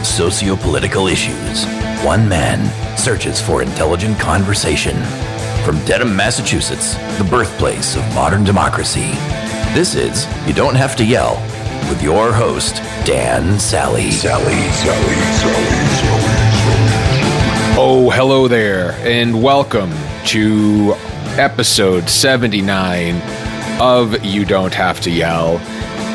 of socio-political issues, one man searches for intelligent conversation. From Dedham, Massachusetts, the birthplace of modern democracy, this is You Don't Have to Yell with your host, Dan Sally. Sally, Sally, Sally, Sally, Oh, hello there, and welcome to episode 79 of You Don't Have to Yell.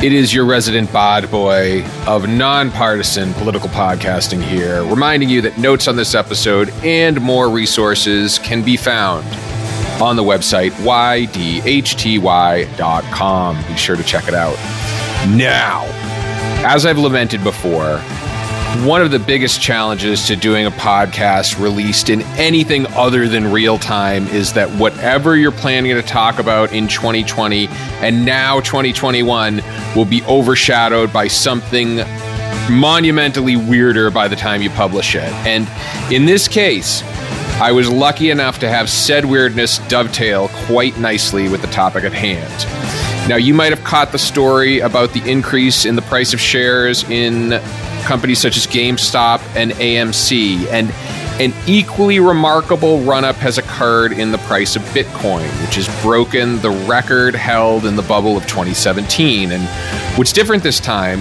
It is your resident bod boy of nonpartisan political podcasting here, reminding you that notes on this episode and more resources can be found on the website ydhty.com. Be sure to check it out. Now, as I've lamented before, one of the biggest challenges to doing a podcast released in anything other than real time is that whatever you're planning to talk about in 2020 and now 2021 will be overshadowed by something monumentally weirder by the time you publish it. And in this case, I was lucky enough to have said weirdness dovetail quite nicely with the topic at hand. Now, you might have caught the story about the increase in the price of shares in companies such as GameStop and AMC. And an equally remarkable run up has occurred in the price of Bitcoin, which has broken the record held in the bubble of 2017. And what's different this time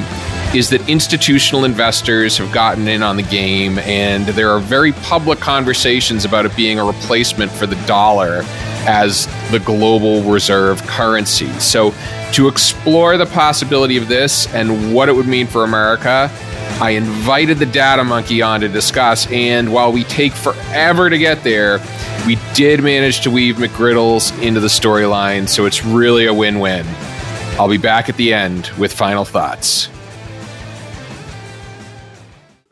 is that institutional investors have gotten in on the game, and there are very public conversations about it being a replacement for the dollar as the global reserve currency. So, to explore the possibility of this and what it would mean for America, I invited the data monkey on to discuss, and while we take forever to get there, we did manage to weave McGriddles into the storyline, so it's really a win win. I'll be back at the end with final thoughts.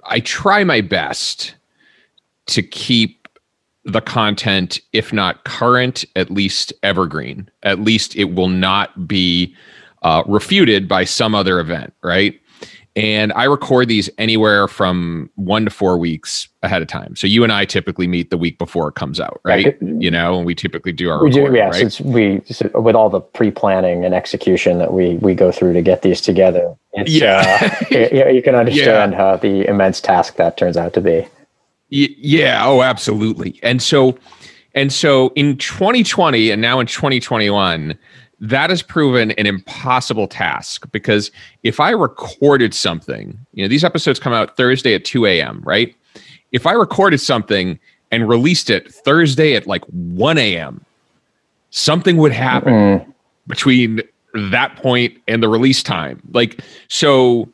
I try my best to keep the content, if not current, at least evergreen. At least it will not be uh, refuted by some other event, right? And I record these anywhere from one to four weeks ahead of time. So you and I typically meet the week before it comes out, right? you know, and we typically do our we do, yeah. right? Since we with all the pre-planning and execution that we we go through to get these together, yeah, uh, you, you, can understand yeah. how the immense task that turns out to be. Yeah. Oh, absolutely. And so, and so in 2020 and now in 2021 that has proven an impossible task because if I recorded something, you know, these episodes come out Thursday at 2 a.m., right? If I recorded something and released it Thursday at like 1 a.m., something would happen mm between that point and the release time. Like, so,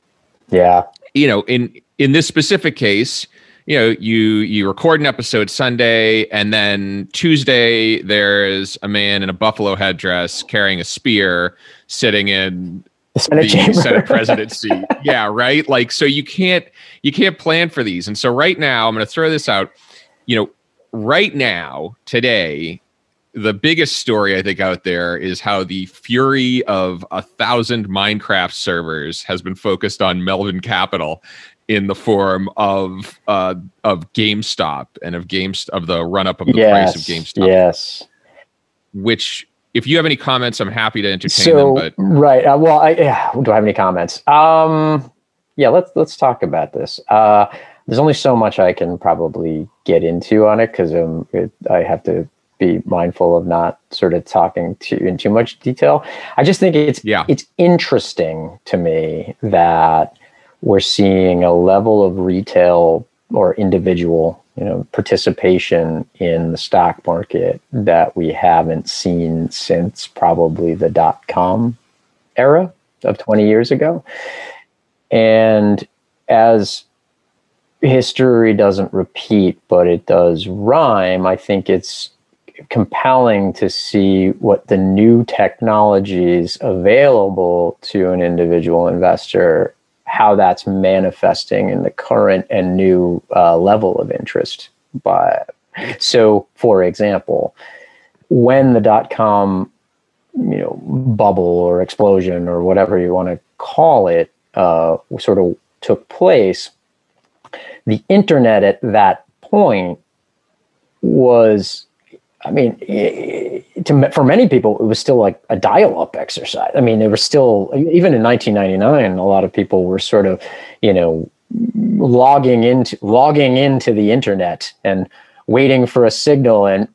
yeah, you know, in in this specific case, you know you you record an episode sunday and then tuesday there's a man in a buffalo headdress carrying a spear sitting in the senate, the senate presidency. Yeah right? Like so you can't you can't plan for these. And so right now i'm going to throw this out. You know right now today the biggest story I think out there is how the fury of a thousand Minecraft servers has been focused on Melvin Capital in the form of uh, of GameStop and of games of the run up of the yes, price of GameStop. Yes. Which, if you have any comments, I'm happy to entertain so, them. But right, uh, well, I yeah, do I have any comments? Um, yeah, let's let's talk about this. Uh, there's only so much I can probably get into on it because um, it, I have to be mindful of not sort of talking too in too much detail. I just think it's yeah. it's interesting to me that we're seeing a level of retail or individual you know participation in the stock market that we haven't seen since probably the dot com era of 20 years ago. And as history doesn't repeat but it does rhyme i think it's compelling to see what the new technologies available to an individual investor how that's manifesting in the current and new uh, level of interest. But so, for example, when the dot com you know bubble or explosion or whatever you want to call it uh, sort of took place, the internet at that point was I mean, to, for many people, it was still like a dial-up exercise. I mean, there was still even in 1999, a lot of people were sort of, you know, logging into logging into the internet and waiting for a signal and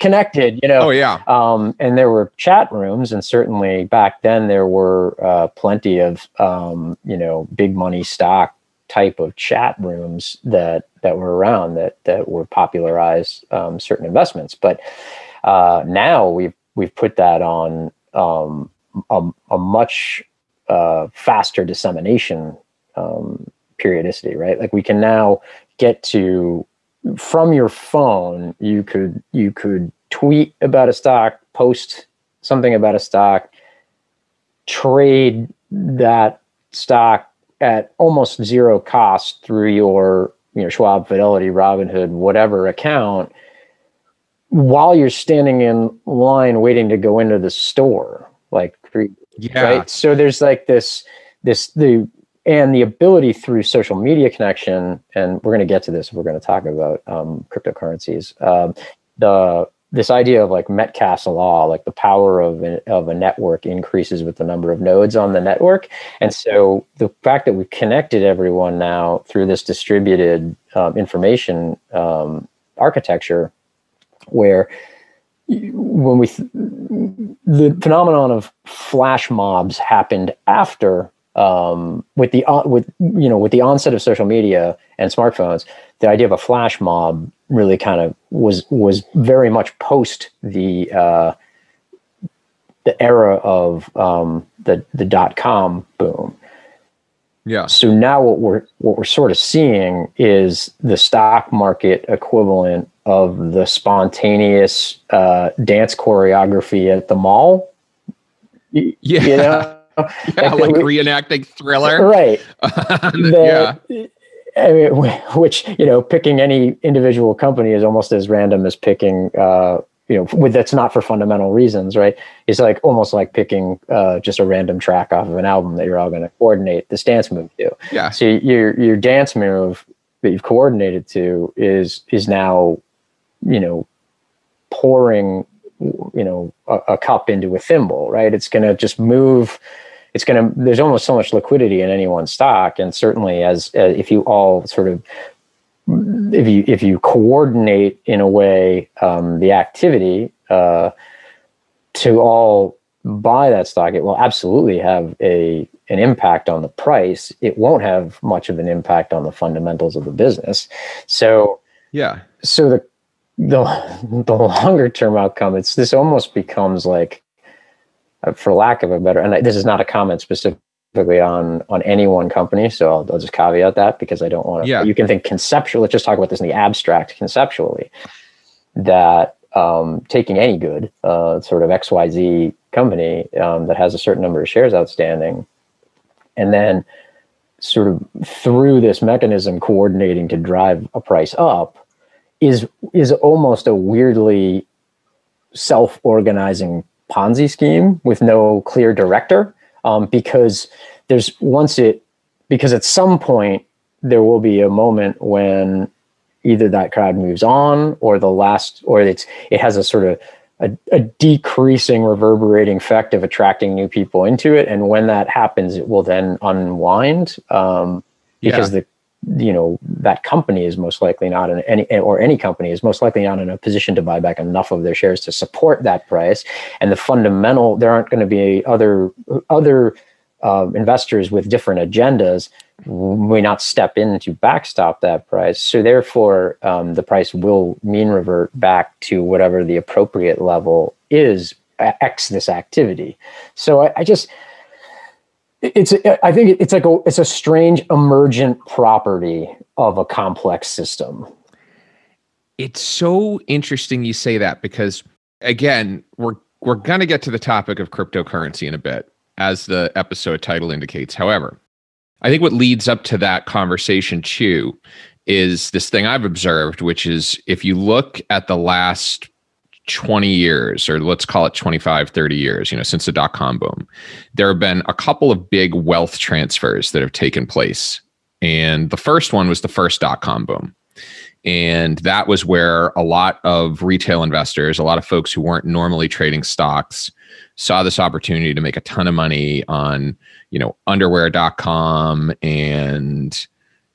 connected, you know. Oh yeah. Um, and there were chat rooms, and certainly back then there were uh, plenty of um, you know big money stock type of chat rooms that that were around that that were popularized um, certain investments. But uh, now we've we've put that on um, a, a, much uh, faster dissemination um, periodicity, right? Like we can now get to from your phone. You could you could tweet about a stock, post something about a stock, trade that stock at almost zero cost through your you know Schwab, Fidelity, Robinhood, whatever account while you're standing in line waiting to go into the store like yeah. right so there's like this this the and the ability through social media connection and we're going to get to this we're going to talk about um, cryptocurrencies um, the this idea of like Metcalfe's law, like the power of a, of a network increases with the number of nodes on the network. And so the fact that we've connected everyone now through this distributed um, information um, architecture where when we th- the phenomenon of flash mobs happened after um, with the uh, with you know with the onset of social media and smartphones, the idea of a flash mob really kind of was was very much post the uh, the era of um, the the dot com boom. Yeah. So now what we're what we're sort of seeing is the stock market equivalent of the spontaneous uh, dance choreography at the mall. Yeah. You know? yeah, like, like reenacting thriller. Right. the, yeah. I mean, which, you know, picking any individual company is almost as random as picking, uh, you know, with that's not for fundamental reasons, right? It's like almost like picking uh, just a random track off of an album that you're all going to coordinate this dance move to. Yeah. So your your dance move that you've coordinated to is is now you know, pouring, you know, a, a cup into a thimble, right? It's going to just move. It's going to. There's almost so much liquidity in any one stock, and certainly as, as if you all sort of if you if you coordinate in a way um, the activity uh, to all buy that stock, it will absolutely have a an impact on the price. It won't have much of an impact on the fundamentals of the business. So yeah. So the the the longer term outcome, it's this almost becomes like, for lack of a better, and this is not a comment specifically on on any one company, so I'll, I'll just caveat that because I don't want to. Yeah. You can think conceptually. Let's just talk about this in the abstract, conceptually. That um, taking any good uh, sort of X Y Z company um, that has a certain number of shares outstanding, and then sort of through this mechanism coordinating to drive a price up is is almost a weirdly self-organizing Ponzi scheme with no clear director. Um, because there's once it because at some point there will be a moment when either that crowd moves on or the last or it's it has a sort of a, a, decreasing reverberating effect of attracting new people into it and when that happens it will then unwind um, because yeah. the you know that company is most likely not in any or any company is most likely not in a position to buy back enough of their shares to support that price. And the fundamental there aren't going to be other other uh, investors with different agendas may not step in to backstop that price. So therefore um, the price will mean revert back to whatever the appropriate level is x this activity. So I, I just it's i think it's like a it's a strange emergent property of a complex system. It's so interesting you say that because again we're we're going to get to the topic of cryptocurrency in a bit as the episode title indicates. However i think what leads up to that conversation too is this thing i've observed which is if you look at the last 20 years or let's call it 25 30 years you know since the dot com boom there have been a couple of big wealth transfers that have taken place. And the first one was the first dot com boom. And that was where a lot of retail investors a lot of folks who weren't normally trading stocks saw this opportunity to make a ton of money on, you know, underwear.com and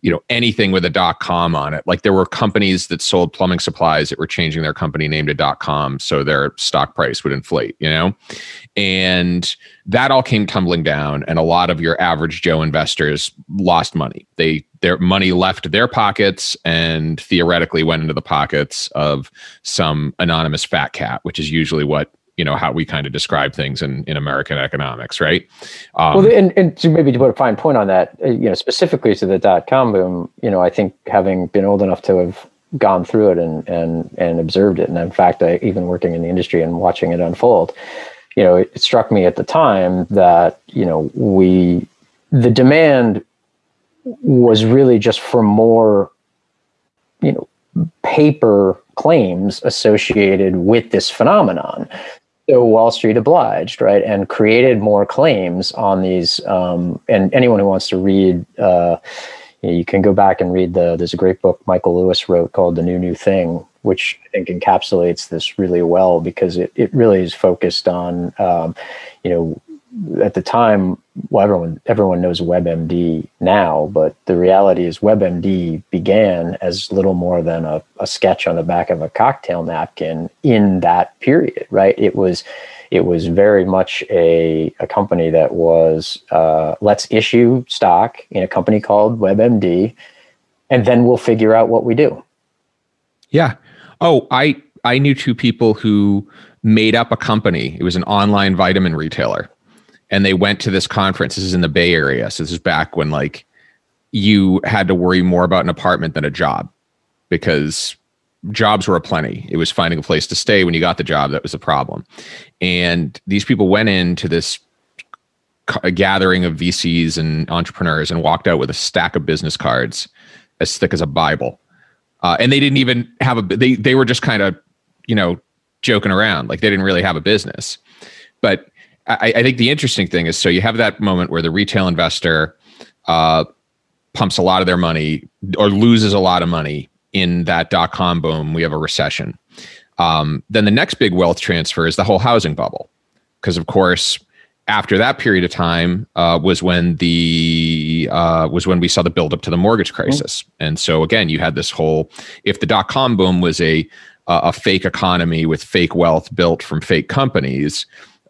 you know anything with a dot com on it. Like there were companies that sold plumbing supplies that were changing their company name to dot com so their stock price would inflate you know? And that all came tumbling down and a lot of your average joe investors lost money. They their money left their pockets and theoretically went into the pockets of some anonymous fat cat which is usually what you know how we kind of describe things in, in American economics, right? Um, well, and, and to maybe to put a fine point on that, uh, you know, specifically to the dot com boom, you know, I think having been old enough to have gone through it and and and observed it, and in fact, I, even working in the industry and watching it unfold, you know, it, it struck me at the time that you know we the demand was really just for more, you know, paper claims associated with this phenomenon so Wall Street obliged, right, and created more claims on these. Um, and anyone who wants to read, uh, you can go back and read the. There's a great book Michael Lewis wrote called "The New New Thing," which I think encapsulates this really well because it it really is focused on, um, you know, at the time, well, everyone everyone knows WebMD now, but the reality is WebMD began as little more than a, a sketch on the back of a cocktail napkin in that period, right? It was it was very much a, a company that was uh, let's issue stock in a company called WebMD, and then we'll figure out what we do. Yeah. Oh, I I knew two people who made up a company. It was an online vitamin retailer and they went to this conference. This is in the Bay Area. So this is back when like you had to worry more about an apartment than a job because jobs were aplenty. It was finding a place to stay when you got the job that was the problem. And these people went into this a gathering of VCs and entrepreneurs and walked out with a stack of business cards as thick as a Bible. Uh, and they didn't even have a they they were just kind of you know joking around like they didn't really have a business. But I, I, think the interesting thing is so you have that moment where the retail investor uh, pumps a lot of their money or loses a lot of money in that dot com boom. We have a recession. Um, then the next big wealth transfer is the whole housing bubble, because of course after that period of time uh, was when the uh, was when we saw the buildup to the mortgage crisis. Mm-hmm. And so again, you had this whole if the dot com boom was a a fake economy with fake wealth built from fake companies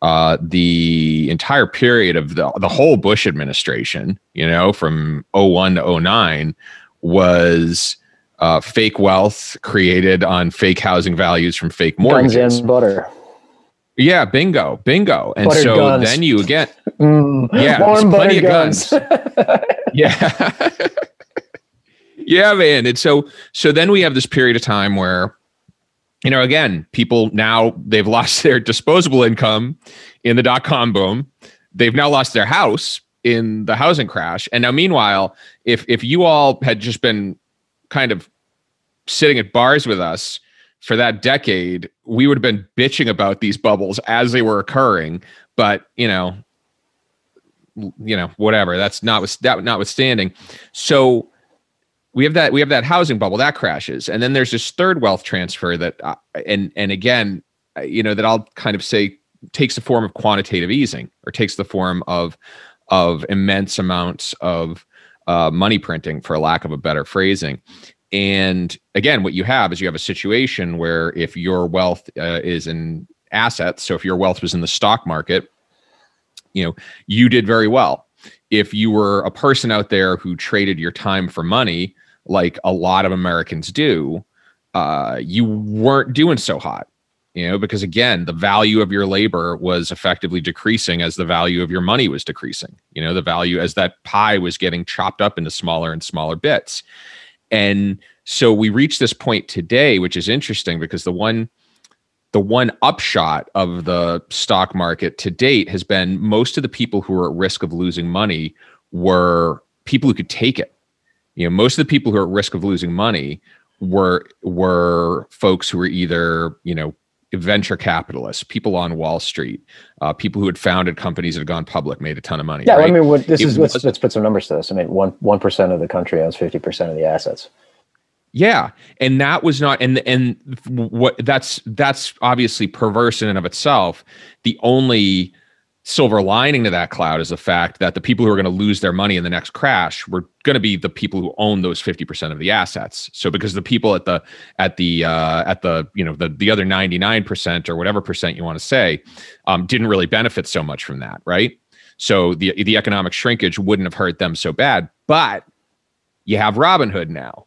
uh, the entire period of the, the whole Bush administration, you know, from 01 to 09, was uh, fake wealth created on fake housing values from fake mortgages. Guns and butter. Yeah, bingo, bingo. And Buttered so guns. then you again, mm, yeah, plenty of guns. guns. yeah. yeah, man. And so, so then we have this period of time where you know, again, people now they've lost their disposable income in the dot com boom. They've now lost their house in the housing crash. And now, meanwhile, if if you all had just been kind of sitting at bars with us for that decade, we would have been bitching about these bubbles as they were occurring. But you know, you know, whatever. That's not that notwithstanding. So we have that we have that housing bubble that crashes. And then there's this third wealth transfer that uh, and and again uh, you know that I'll kind of say takes the form of quantitative easing or takes the form of of immense amounts of uh, money printing for lack of a better phrasing. And again what you have is you have a situation where if your wealth uh, is in assets so if your wealth was in the stock market you know you did very well. If you were a person out there who traded your time for money like a lot of Americans do, uh, you weren't doing so hot, you know, because again, the value of your labor was effectively decreasing as the value of your money was decreasing, you know, the value as that pie was getting chopped up into smaller and smaller bits. And so we reach this point today, which is interesting because the one the one upshot of the stock market to date has been most of the people who are at risk of losing money were people who could take it you know most of the people who are at risk of losing money were were folks who were either you know venture capitalists, people on Wall Street, uh, people who had founded companies that had gone public, made a ton of money. Yeah, right? I mean, what, this it is let's, let's put some numbers to this. I mean, one one percent of the country owns fifty percent of the assets. Yeah, and that was not, and and what that's that's obviously perverse in and of itself. The only silver lining to that cloud is the fact that the people who are going to lose their money in the next crash were going to be the people who own those 50% of the assets. So because the people at the at the uh, at the you know the the other 99% or whatever percent you want to say um, didn't really benefit so much from that right? So the the economic shrinkage wouldn't have hurt them so bad but you have robinhood now.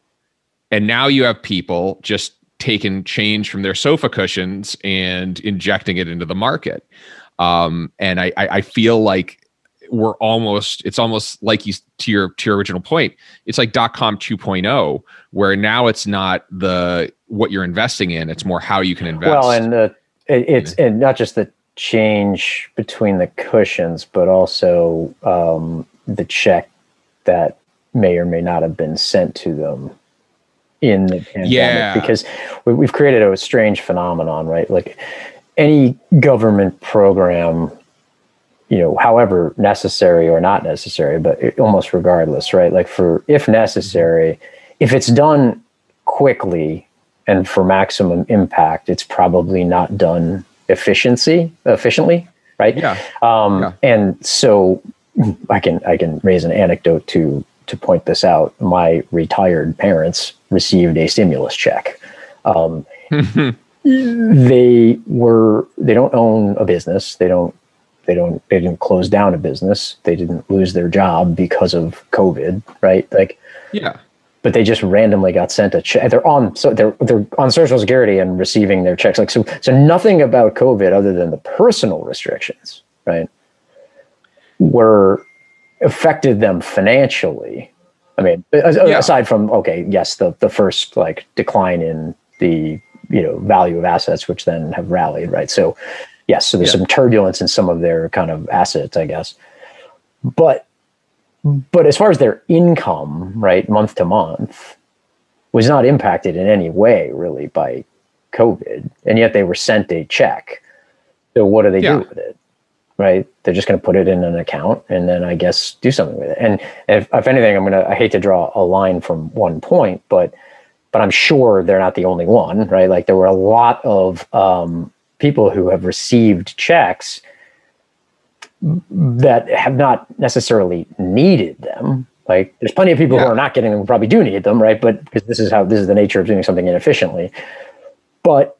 And now you have people just taking change from their sofa cushions and injecting it into the market um, and I, I, I feel like we're almost it's almost like you to your to your original point it's like dot com 2.0 where now it's not the what you're investing in it's more how you can invest. Well and the it, it's and not just the change between the cushions but also um, the check that may or may not have been sent to them in the pandemic. Yeah. because we, we've created a strange phenomenon right? Like any government program you know however necessary or not necessary but it, almost regardless right? Like for if necessary if it's done quickly and for maximum impact it's probably not done efficiency efficiently right? Yeah. Um, Yeah. and so i can i can raise an anecdote to to point this out. My retired parents received a stimulus check. Um, they were they don't own a business. They don't they don't they didn't close down a business. They didn't lose their job because of covid right? Like yeah. but they just randomly got sent a check. They're on so they're they're on social security and receiving their checks. Like so so nothing about covid other than the personal restrictions right were affected them financially. I mean Yeah. aside from okay yes the the first like decline in the you know value of assets which then have rallied right? So yes so there's Yeah. some turbulence in some of their kind of assets i guess. But but as far as their income right month to month was not impacted in any way really by covid and yet they were sent a check. So what do they Yeah. do with it right? They're just going to put it in an account and then i guess do something with it. And if, if anything i'm going to i hate to draw a line from one point but but i'm sure they're not the only one right? Like there were a lot of um, people who have received checks that have not necessarily needed them. Like there's plenty of people Yeah. who are not getting them who probably do need them right? But because this is how this is the nature of doing something inefficiently. But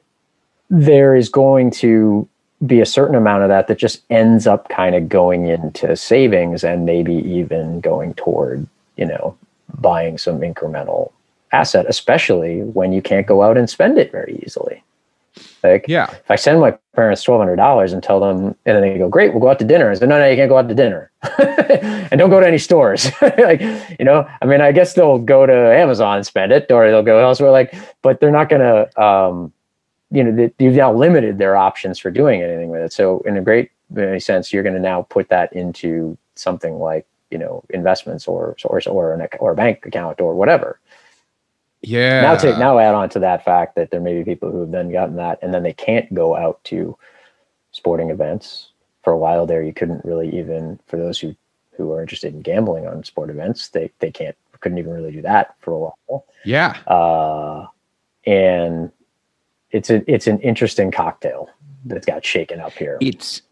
there is going to be a certain amount of that that just ends up kind of going into savings and maybe even going toward you know buying some incremental asset especially when you can't go out and spend it very easily like yeah if I send my parents twelve hundred dollars and tell them, and then they go, "Great, we'll go out to dinner." I said, "No, no, you can't go out to dinner, and don't go to any stores." like, you know, I mean, I guess they'll go to Amazon and spend it, or they'll go elsewhere. Like, but they're not going to, um, you know, they, you've now limited their options for doing anything with it. So, in a great sense, you're going to now put that into something like, you know, investments or or or an or a bank account or whatever yeah. Now take now add on to that fact that there may be people who have then gotten that and then they can't go out to sporting events. For a while there you couldn't really even for those who who are interested in gambling on sport events they they can't couldn't even really do that for a while. Yeah. Uh and it's a it's an interesting cocktail that's got shaken up here. It's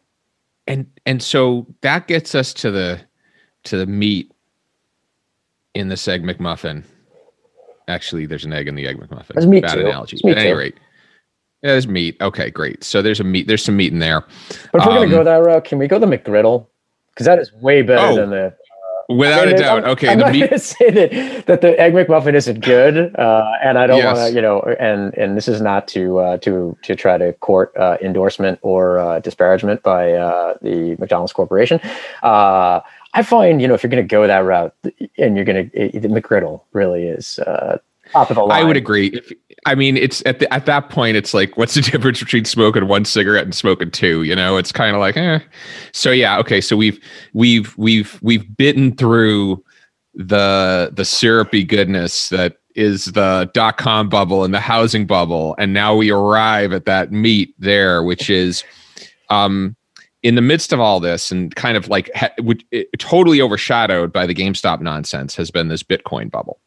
and and so that gets us to the to the meat in the seg mcmuffin actually there's an egg in the egg mcmuffin There's meat bad too. analogy meat at any too. rate yeah, there's meat okay great so there's a meat there's some meat in there but if we're um, gonna go that route can we go the mcgriddle because that is way better Oh, than the without I mean, a doubt I'm, okay I'm the not meat to say that, that the egg McMuffin isn't good, uh, and I don't Yes. want to, you know, and and this is not to uh, to to try to court uh, endorsement or uh, disparagement by uh, the McDonald's Corporation. Uh, I find, you know, if you're going to go that route, and you're going to, the McGriddle really is uh, top of the line. I would agree. If, I mean, it's at the, at that point, it's like, what's the difference between smoking one cigarette and smoking two? You know, it's kind of like, eh. So yeah, okay. So we've we've we've we've bitten through the the syrupy goodness that is the dot com bubble and the housing bubble, and now we arrive at that meat there, which is, um, in the midst of all this, and kind of like ha- which, it, totally overshadowed by the GameStop nonsense, has been this Bitcoin bubble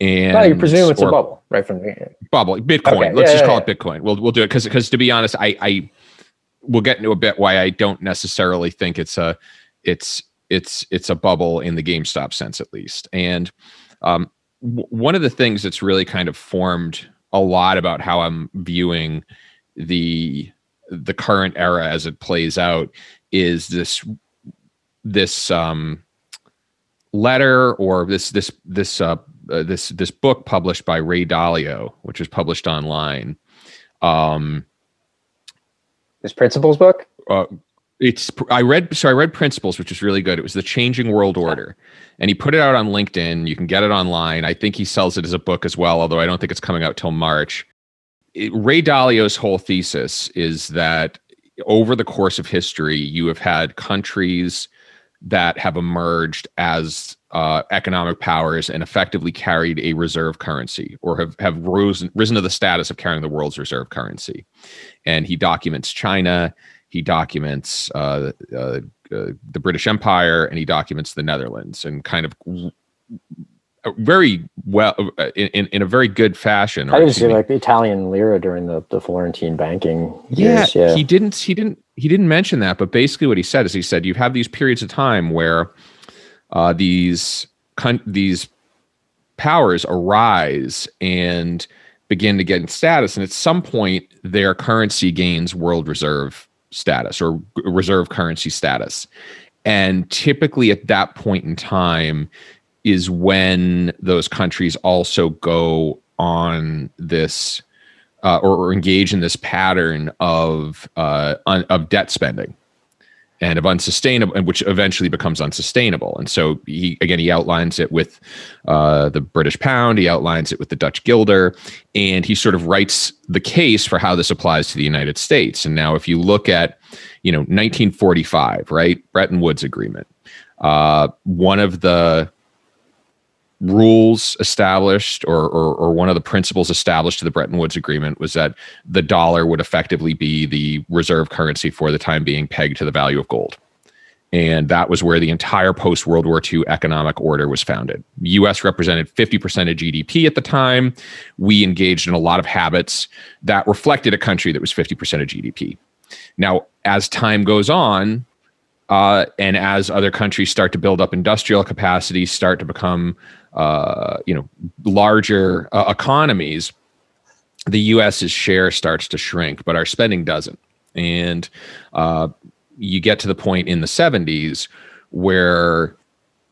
And well, you presume it's a bubble right from the beginning. bubble Bitcoin. Okay, Let's yeah, just yeah, call yeah. it Bitcoin. We'll we'll do it because because to be honest, I I we'll get into a bit why I don't necessarily think it's a it's it's it's a bubble in the GameStop sense at least. And um, w- one of the things that's really kind of formed a lot about how I'm viewing the the current era as it plays out is this this um letter or this this this uh, uh this this book published by Ray Dalio, which was published online. Um, This principles book. uh, it's I read so I read Principles, which is really good. It was the Changing World Order, and he put it out on LinkedIn. You can get it online. I think he sells it as a book as well, although I don't think it's coming out till March. Ray Dalio's whole thesis is that over the course of history, you have had countries that have emerged as uh, economic powers and effectively carried a reserve currency or have, have risen, risen to the status of carrying the world's reserve currency. And he documents China, he documents uh, uh, uh, the British Empire, and he documents the Netherlands and kind of very well uh, in, in, a very good fashion. I or didn't excuse see me, like the Italian lira during the, the Florentine banking yeah, years. Yeah, he didn't. He didn't. He didn't mention that. But basically, what he said is, he said you have these periods of time where uh, these these powers arise and begin to get in status, and at some point, their currency gains world reserve status or reserve currency status, and typically at that point in time is when those countries also go on this uh, or, or engage in this pattern of uh, un, of debt spending and of unsustainable, and which eventually becomes unsustainable. And so he again he outlines it with uh, the British pound, he outlines it with the Dutch guilder, and he sort of writes the case for how this applies to the United States. And now, if you look at you know 1945, right, Bretton Woods Agreement, uh, one of the rules established or, or or one of the principles established to the Bretton Woods agreement was that the dollar would effectively be the reserve currency for the time being pegged to the value of gold. And that was where the entire post World War II economic order was founded. US represented 50% of GDP at the time. We engaged in a lot of habits that reflected a country that was 50% of GDP. Now, as time goes on, uh, and as other countries start to build up industrial capacity, start to become, uh, you know, larger uh, economies, the U.S.'s share starts to shrink, but our spending doesn't. And uh, you get to the point in the 70s where,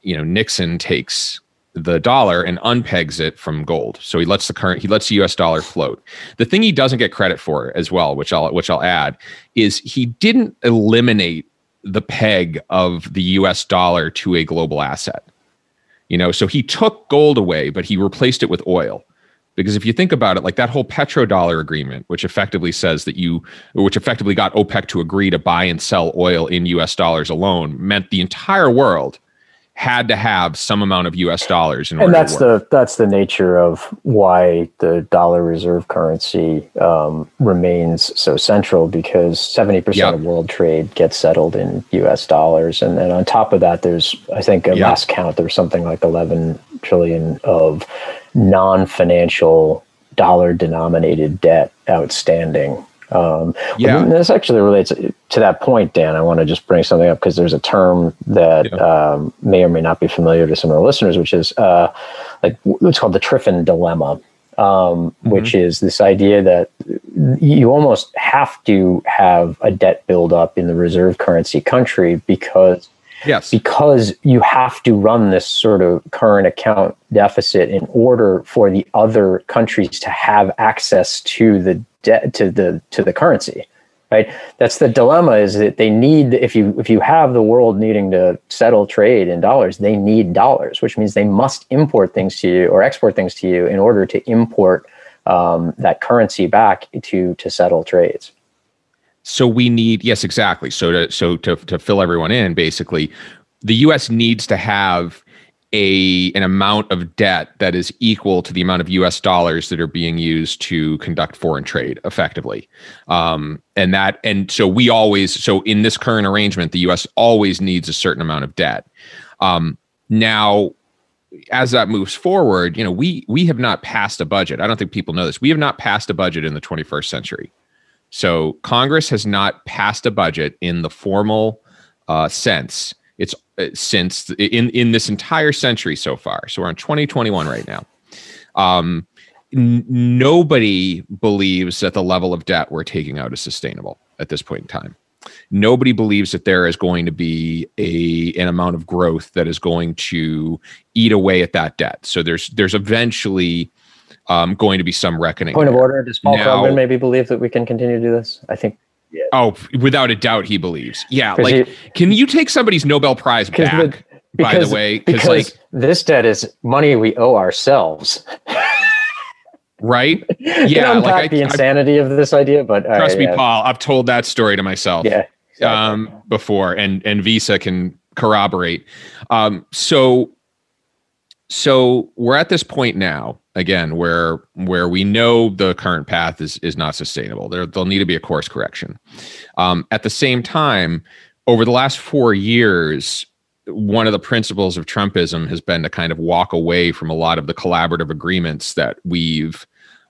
you know, Nixon takes the dollar and unpegs it from gold. So he lets the current he lets the US dollar float. The thing he doesn't get credit for as well, which I'll which I'll add, is he didn't eliminate the peg of the US dollar to a global asset. You know, so he took gold away, but he replaced it with oil. Because if you think about it, like that whole petrodollar agreement, which effectively says that you, which effectively got OPEC to agree to buy and sell oil in US dollars alone, meant the entire world had to have some amount of US dollars in order and that's the that's the nature of why the dollar reserve currency um, remains so central because 70% Yep. of world trade gets settled in US dollars and then on top of that there's I think a Yep. last count there's something like 11 trillion of non-financial dollar denominated debt outstanding um, Yeah. this actually relates to that point, Dan. I want to just bring something up because there's a term that um, may or may not be familiar to some of the listeners, which is uh, like what's called the Triffin dilemma, um, which is this idea that you almost have to have a debt buildup in the reserve currency country because yes. because you have to run this sort of current account deficit in order for the other countries to have access to the debt to the to the currency right that's the dilemma is that they need if you if you have the world needing to settle trade in dollars they need dollars which means they must import things to you or export things to you in order to import um, that currency back to to settle trades So we need yes, exactly. So to so to to fill everyone in, basically, the U.S. needs to have a an amount of debt that is equal to the amount of U.S. dollars that are being used to conduct foreign trade effectively, um, and that and so we always so in this current arrangement, the U.S. always needs a certain amount of debt. Um, now, as that moves forward, you know, we we have not passed a budget. I don't think people know this. We have not passed a budget in the 21st century. So Congress has not passed a budget in the formal uh, sense. It's uh, since in in this entire century so far. So we're in 2021 right now. Um, n- nobody believes that the level of debt we're taking out is sustainable at this point in time. Nobody believes that there is going to be a an amount of growth that is going to eat away at that debt. So there's there's eventually um, going to be some reckoning. Point of order: Does Paul Now- Krugman maybe believe that we can continue to do this? I think Oh, without a doubt, he believes. Yeah, like he- can you take somebody's Nobel Prize 'Cause the- back? by the way, because like this debt is money we owe ourselves. right? Yeah, Yeah, unpack like I- the I- insanity of this idea, but Trust right, me, yeah, Paul. I've told that story to myself. Yeah, exactly. um, before, and and Visa can corroborate. Um, so, so we're at this point now again where where we know the current path is is not sustainable. There there'll need to be a course correction. Um, at the same time, over the last four years. One of the principles of Trumpism has been to kind of walk away from a lot of the collaborative agreements that we've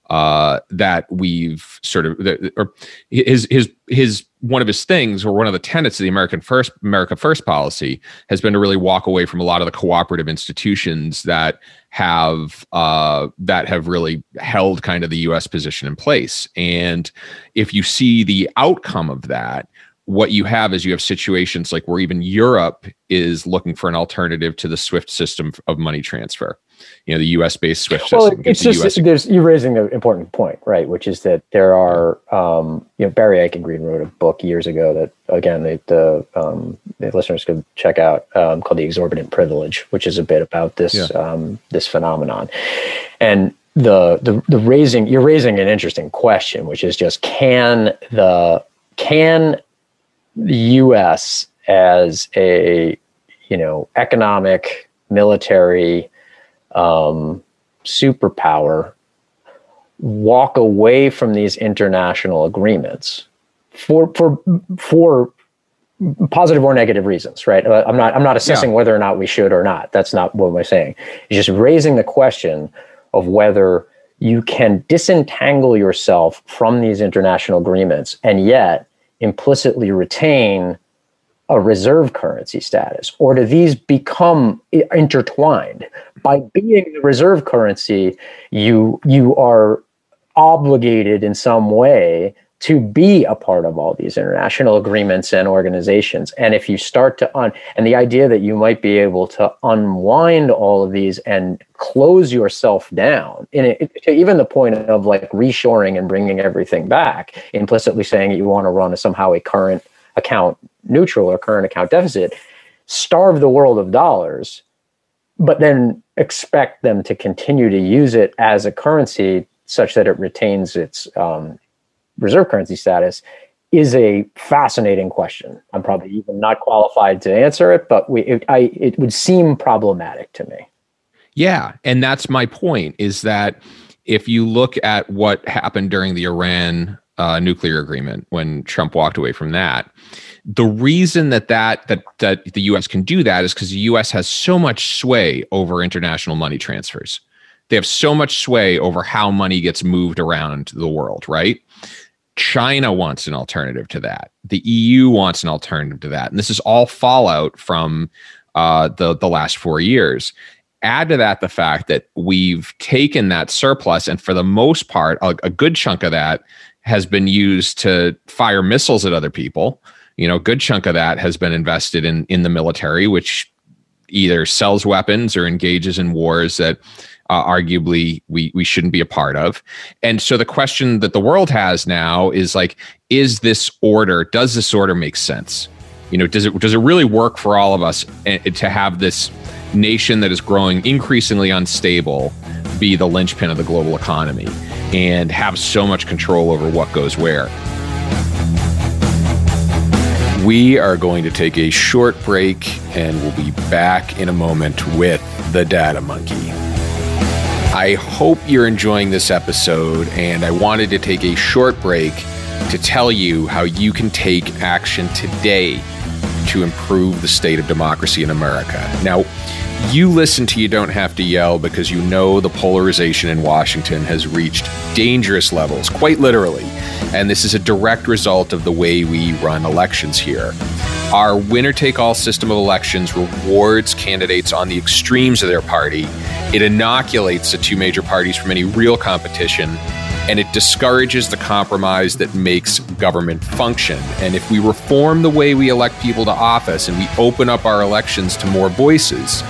uh, that we've sort of or his his his one of his things or one of the tenets of the American First America First policy has been to really walk away from a lot of the cooperative institutions that have uh, that have really held kind of the U.S. position in place. And if you see the outcome of that, what you have is you have situations like where even Europe is looking for an alternative to the SWIFT system of money transfer. You know, the U.S. based SWIFT well, system. it's the just US there's you're raising an important point, right? Which is that there are, um, you know, Barry Eichengreen wrote a book years ago that again the the, um, the listeners could check out um, called "The Exorbitant Privilege," which is a bit about this Yeah. um, this phenomenon, and the the the raising you're raising an interesting question, which is just can the can the U.S. as a you know economic military um, superpower walk away from these international agreements for for for positive or negative reasons right? Uh, i'm not i'm not assessing whether or not we should or not. That's not what i'm saying. It's just raising the question of whether you can disentangle yourself from these international agreements and yet implicitly retain a reserve currency status or do these become intertwined? By being the reserve currency you you are obligated in some way to be a part of all these international agreements and organizations. And if you start to un and the idea that you might be able to unwind all of these and close yourself down in it, to even the point of like reshoring and bringing everything back implicitly saying that you want to run a, somehow a current account neutral or current account deficit starve the world of dollars but then expect them to continue to use it as a currency such that it retains its um, reserve currency status is a fascinating question. I'm probably even not qualified to answer it, but we, it, I, it would seem problematic to me. Yeah, and that's my point is that if you look at what happened during the Iran uh, nuclear agreement when Trump walked away from that, the reason that that that that the U.S. can do that is because the U.S. has so much sway over international money transfers. They have so much sway over how money gets moved around the world, right? China wants an alternative to that. The EU wants an alternative to that, and this is all fallout from uh, the the last four years add to that the fact that we've taken that surplus and for the most part a, a, good chunk of that has been used to fire missiles at other people. You know a good chunk of that has been invested in in the military which either sells weapons or engages in wars that uh, arguably we we shouldn't be a part of. And so the question that the world has now is like is this order does this order make sense? You know does it does it really work for all of us eh, to have this nation that is growing increasingly unstable be the linchpin of the global economy and have so much control over what goes where. We are going to take a short break and we'll be back in a moment with the Data Monkey. I hope you're enjoying this episode, and I wanted to take a short break to tell you how you can take action today to improve the state of democracy in America. Now, You listen to You Don't Have to Yell because you know the polarization in Washington has reached dangerous levels, quite literally. And this is a direct result of the way we run elections here. Our winner take all system of elections rewards candidates on the extremes of their party. It inoculates the two major parties from any real competition, and it discourages the compromise that makes government function. And if we reform the way we elect people to office and we open up our elections to more voices,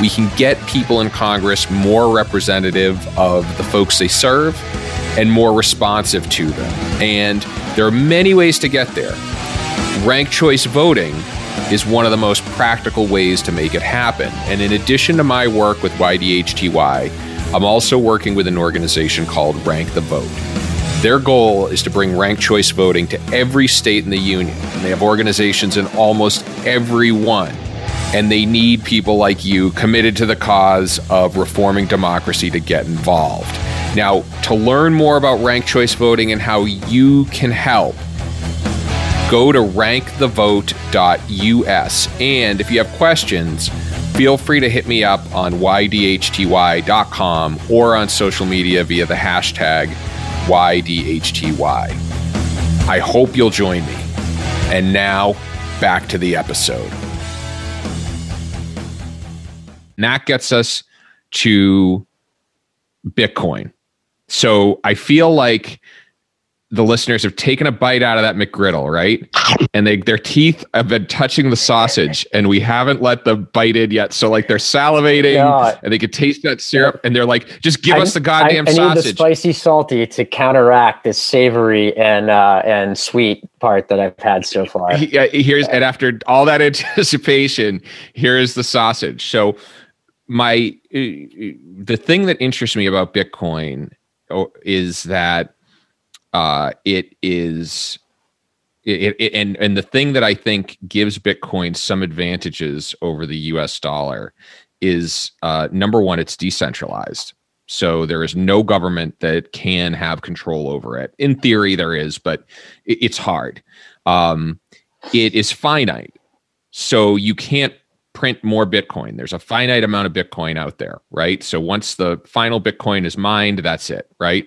we can get people in Congress more representative of the folks they serve and more responsive to them. And there are many ways to get there. Ranked choice voting is one of the most practical ways to make it happen. And in addition to my work with YDHTY, I'm also working with an organization called Rank the Vote. Their goal is to bring ranked choice voting to every state in the union. And they have organizations in almost every one. And they need people like you committed to the cause of reforming democracy to get involved. Now, to learn more about ranked choice voting and how you can help, go to rankthevote.us. And if you have questions, feel free to hit me up on ydhty.com or on social media via the hashtag ydhty. I hope you'll join me. And now, back to the episode. And that gets us to Bitcoin. So I feel like the listeners have taken a bite out of that McGriddle, right? And they their teeth have been touching the sausage, and we haven't let them bite in yet. So like they're salivating, Yeah. and they can taste that syrup, and they're like, "Just give I- us the goddamn I, I need the sausage." spicy salty to counteract this savory and uh, and sweet part that I've had so far. Uh, here's and after all that anticipation, here's the sausage. So my uh, the thing that interests me about Bitcoin oh, is that uh, it is it, it and and the thing that I think gives Bitcoin some advantages over the U.S. dollar is uh, number one, it's decentralized. So there is no government that can have control over it. In theory, there is, but it, it's hard. Um, it is finite. So you can't print more Bitcoin. There's a finite amount of Bitcoin out there, right? So once the final Bitcoin is mined, that's it, right?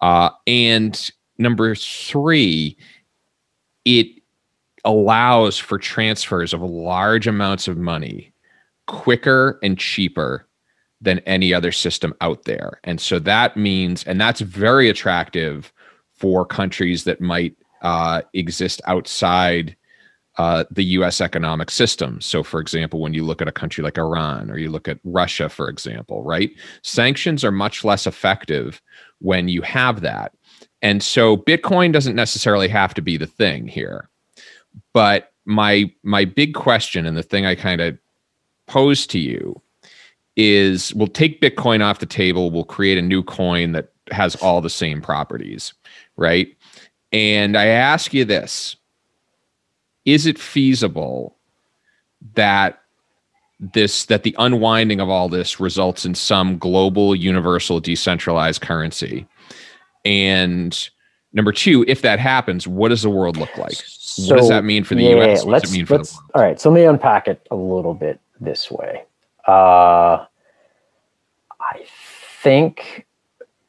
Uh, and number three, it allows for transfers of large amounts of money quicker and cheaper than any other system out there. And so that means, and that's very attractive for countries that might uh, exist outside uh, the US economic system. So, for example, when you look at a country like Iran or you look at Russia, for example, right? Sanctions are much less effective when you have that. And so Bitcoin doesn't necessarily have to be the thing here. But my my big question and the thing I kind of pose to you is we'll take Bitcoin off the table, we'll create a new coin that has all the same properties, right? And I ask you this is it feasible that this that the unwinding of all this results in some global universal decentralized currency and number two if that happens what does the world look like what does that mean for the yeah, us what does it mean for the world all right. So let me unpack it a little bit this way. Uh, I think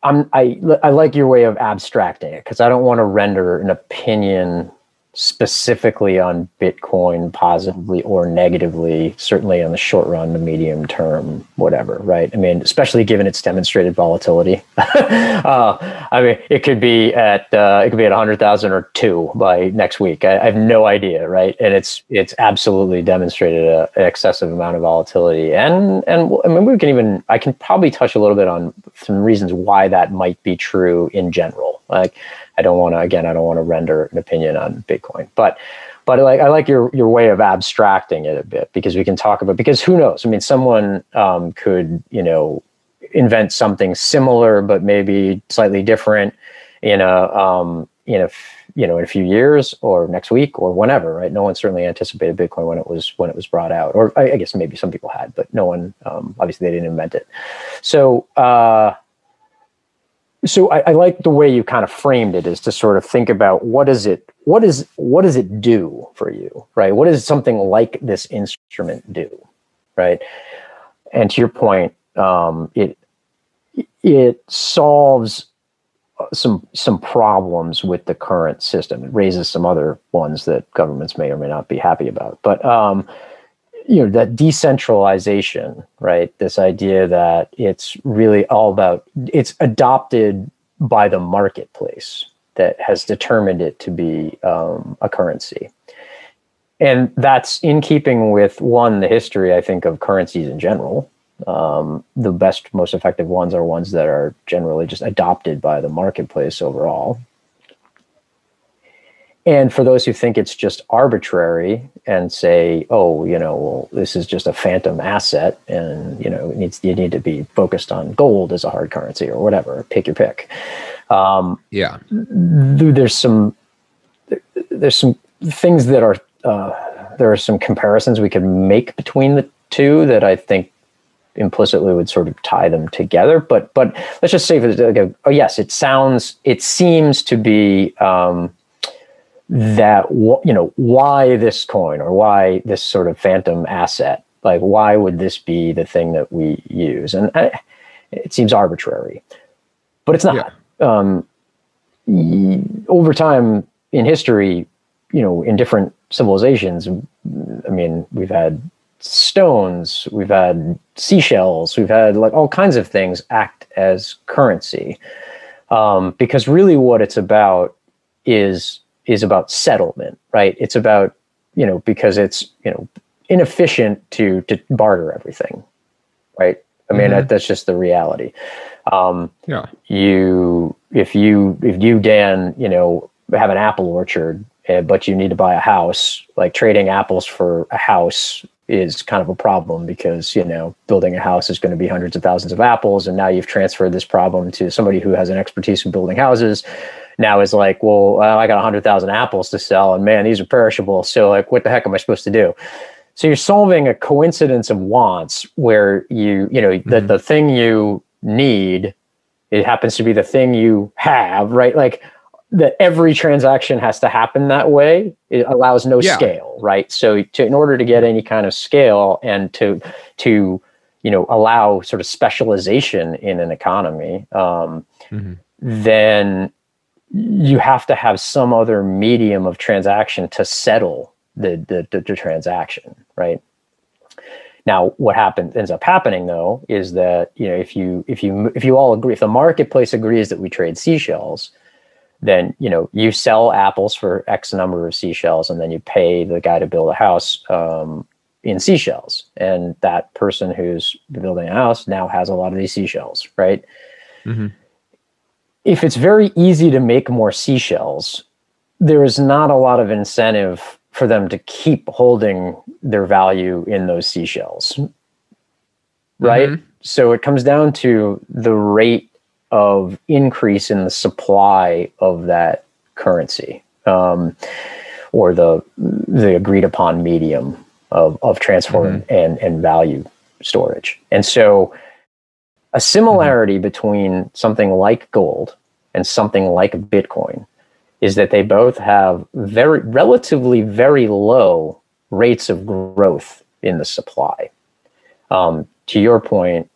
I'm, I, I like your way of abstracting it because I don't want to render an opinion specifically on Bitcoin positively or negatively, certainly on the short run, the medium term, whatever, right? I mean, especially given its demonstrated volatility. uh, I mean, it could be at uh, it could be at 100,000 or two by next week. I, I have no idea, right? And it's it's absolutely demonstrated a, an excessive amount of volatility. And and I mean, we can even I can probably touch a little bit on some reasons why that might be true in general. Like I don't want to again, I don't want to render an opinion on Bitcoin, but but like I like your your way of abstracting it a bit because we can talk about because who knows? I mean, someone um, could you know invent something similar but maybe slightly different in a um, in a you know in a few years or next week or whenever, right? No one certainly anticipated Bitcoin when it was when it was brought out, or I, I guess maybe some people had, but no one um, obviously they didn't invent it. So. Uh, so I, I like the way you kind of framed it is to sort of think about what is it what is what does it do for you right what does something like this instrument do right and to your point, um, it it solves some some problems with the current system. It raises some other ones that governments may or may not be happy about. But um, you know that decentralization, right? This idea that it's really all about it's adopted by the marketplace that has determined it to be um, a currency. And that's in keeping with one, the history, I think, of currencies in general. Um, the best, most effective ones are ones that are generally just adopted by the marketplace overall. And for those who think it's just arbitrary and say, oh, you know, well, this is just a phantom asset and, you know, it needs, you need to be focused on gold as a hard currency or whatever, pick your pick. Um, yeah. There's some, there's some things that are, uh, there are some comparisons we could make between the two that I think implicitly would sort of tie them together. But, but let's just say, for, the, oh yes, it sounds, it seems to be, um, that you know why this coin or why this sort of phantom asset? Like why would this be the thing that we use? And I, it seems arbitrary but it's not. Yeah. um, over time in history you know in different civilizations i mean we've had stones we've had seashells we've had like all kinds of things act as currency. Um, because really what it's about is is about settlement, right? It's about, you know, because it's, you know, inefficient to to barter everything, right? I mean, mm-hmm. that, that's just the reality. Um, yeah. You, if you, if you, Dan, you know, have an apple orchard, uh, but you need to buy a house, like trading apples for a house is kind of a problem because, you know, building a house is going to be hundreds of thousands of apples. And now you've transferred this problem to somebody who has an expertise in building houses now is like, well, uh, I got 100,000 apples to sell, and man, these are perishable. So, like, what the heck am I supposed to do? So, you're solving a coincidence of wants where you, you know, mm-hmm. the, the thing you need, it happens to be the thing you have, right? Like, that every transaction has to happen that way it allows no yeah. scale right so to, in order to get any kind of scale and to to you know allow sort of specialization in an economy um, mm-hmm. then you have to have some other medium of transaction to settle the, the, the, the transaction, right? Now, what happens ends up happening though is that you know if you if you if you all agree if the marketplace agrees that we trade seashells, then you know you sell apples for X number of seashells, and then you pay the guy to build a house um, in seashells, and that person who's building a house now has a lot of these seashells, right? Mm-hmm if it's very easy to make more seashells, there is not a lot of incentive for them to keep holding their value in those seashells. Right? Mm-hmm. So it comes down to the rate of increase in the supply of that currency um, or the the agreed upon medium of, of transfer mm-hmm. and, and value storage. And so a similarity mm-hmm. between something like gold and something like Bitcoin is that they both have very relatively very low rates of growth in the supply. Um, to your point,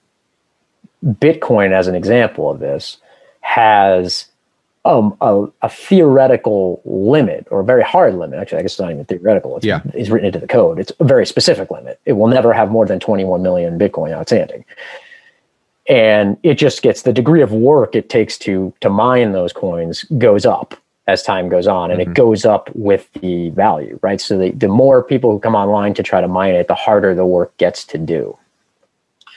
Bitcoin, as an example of this, has um, a, a, theoretical limit or a very hard limit. Actually, I guess it's not even theoretical. It's, yeah. it's written into the code. It's a very specific limit. It will never have more than 21 million Bitcoin outstanding and it just gets the degree of work it takes to to mine those coins goes up as time goes on and mm-hmm. it goes up with the value right? So the, the more people who come online to try to mine it the harder the work gets to do.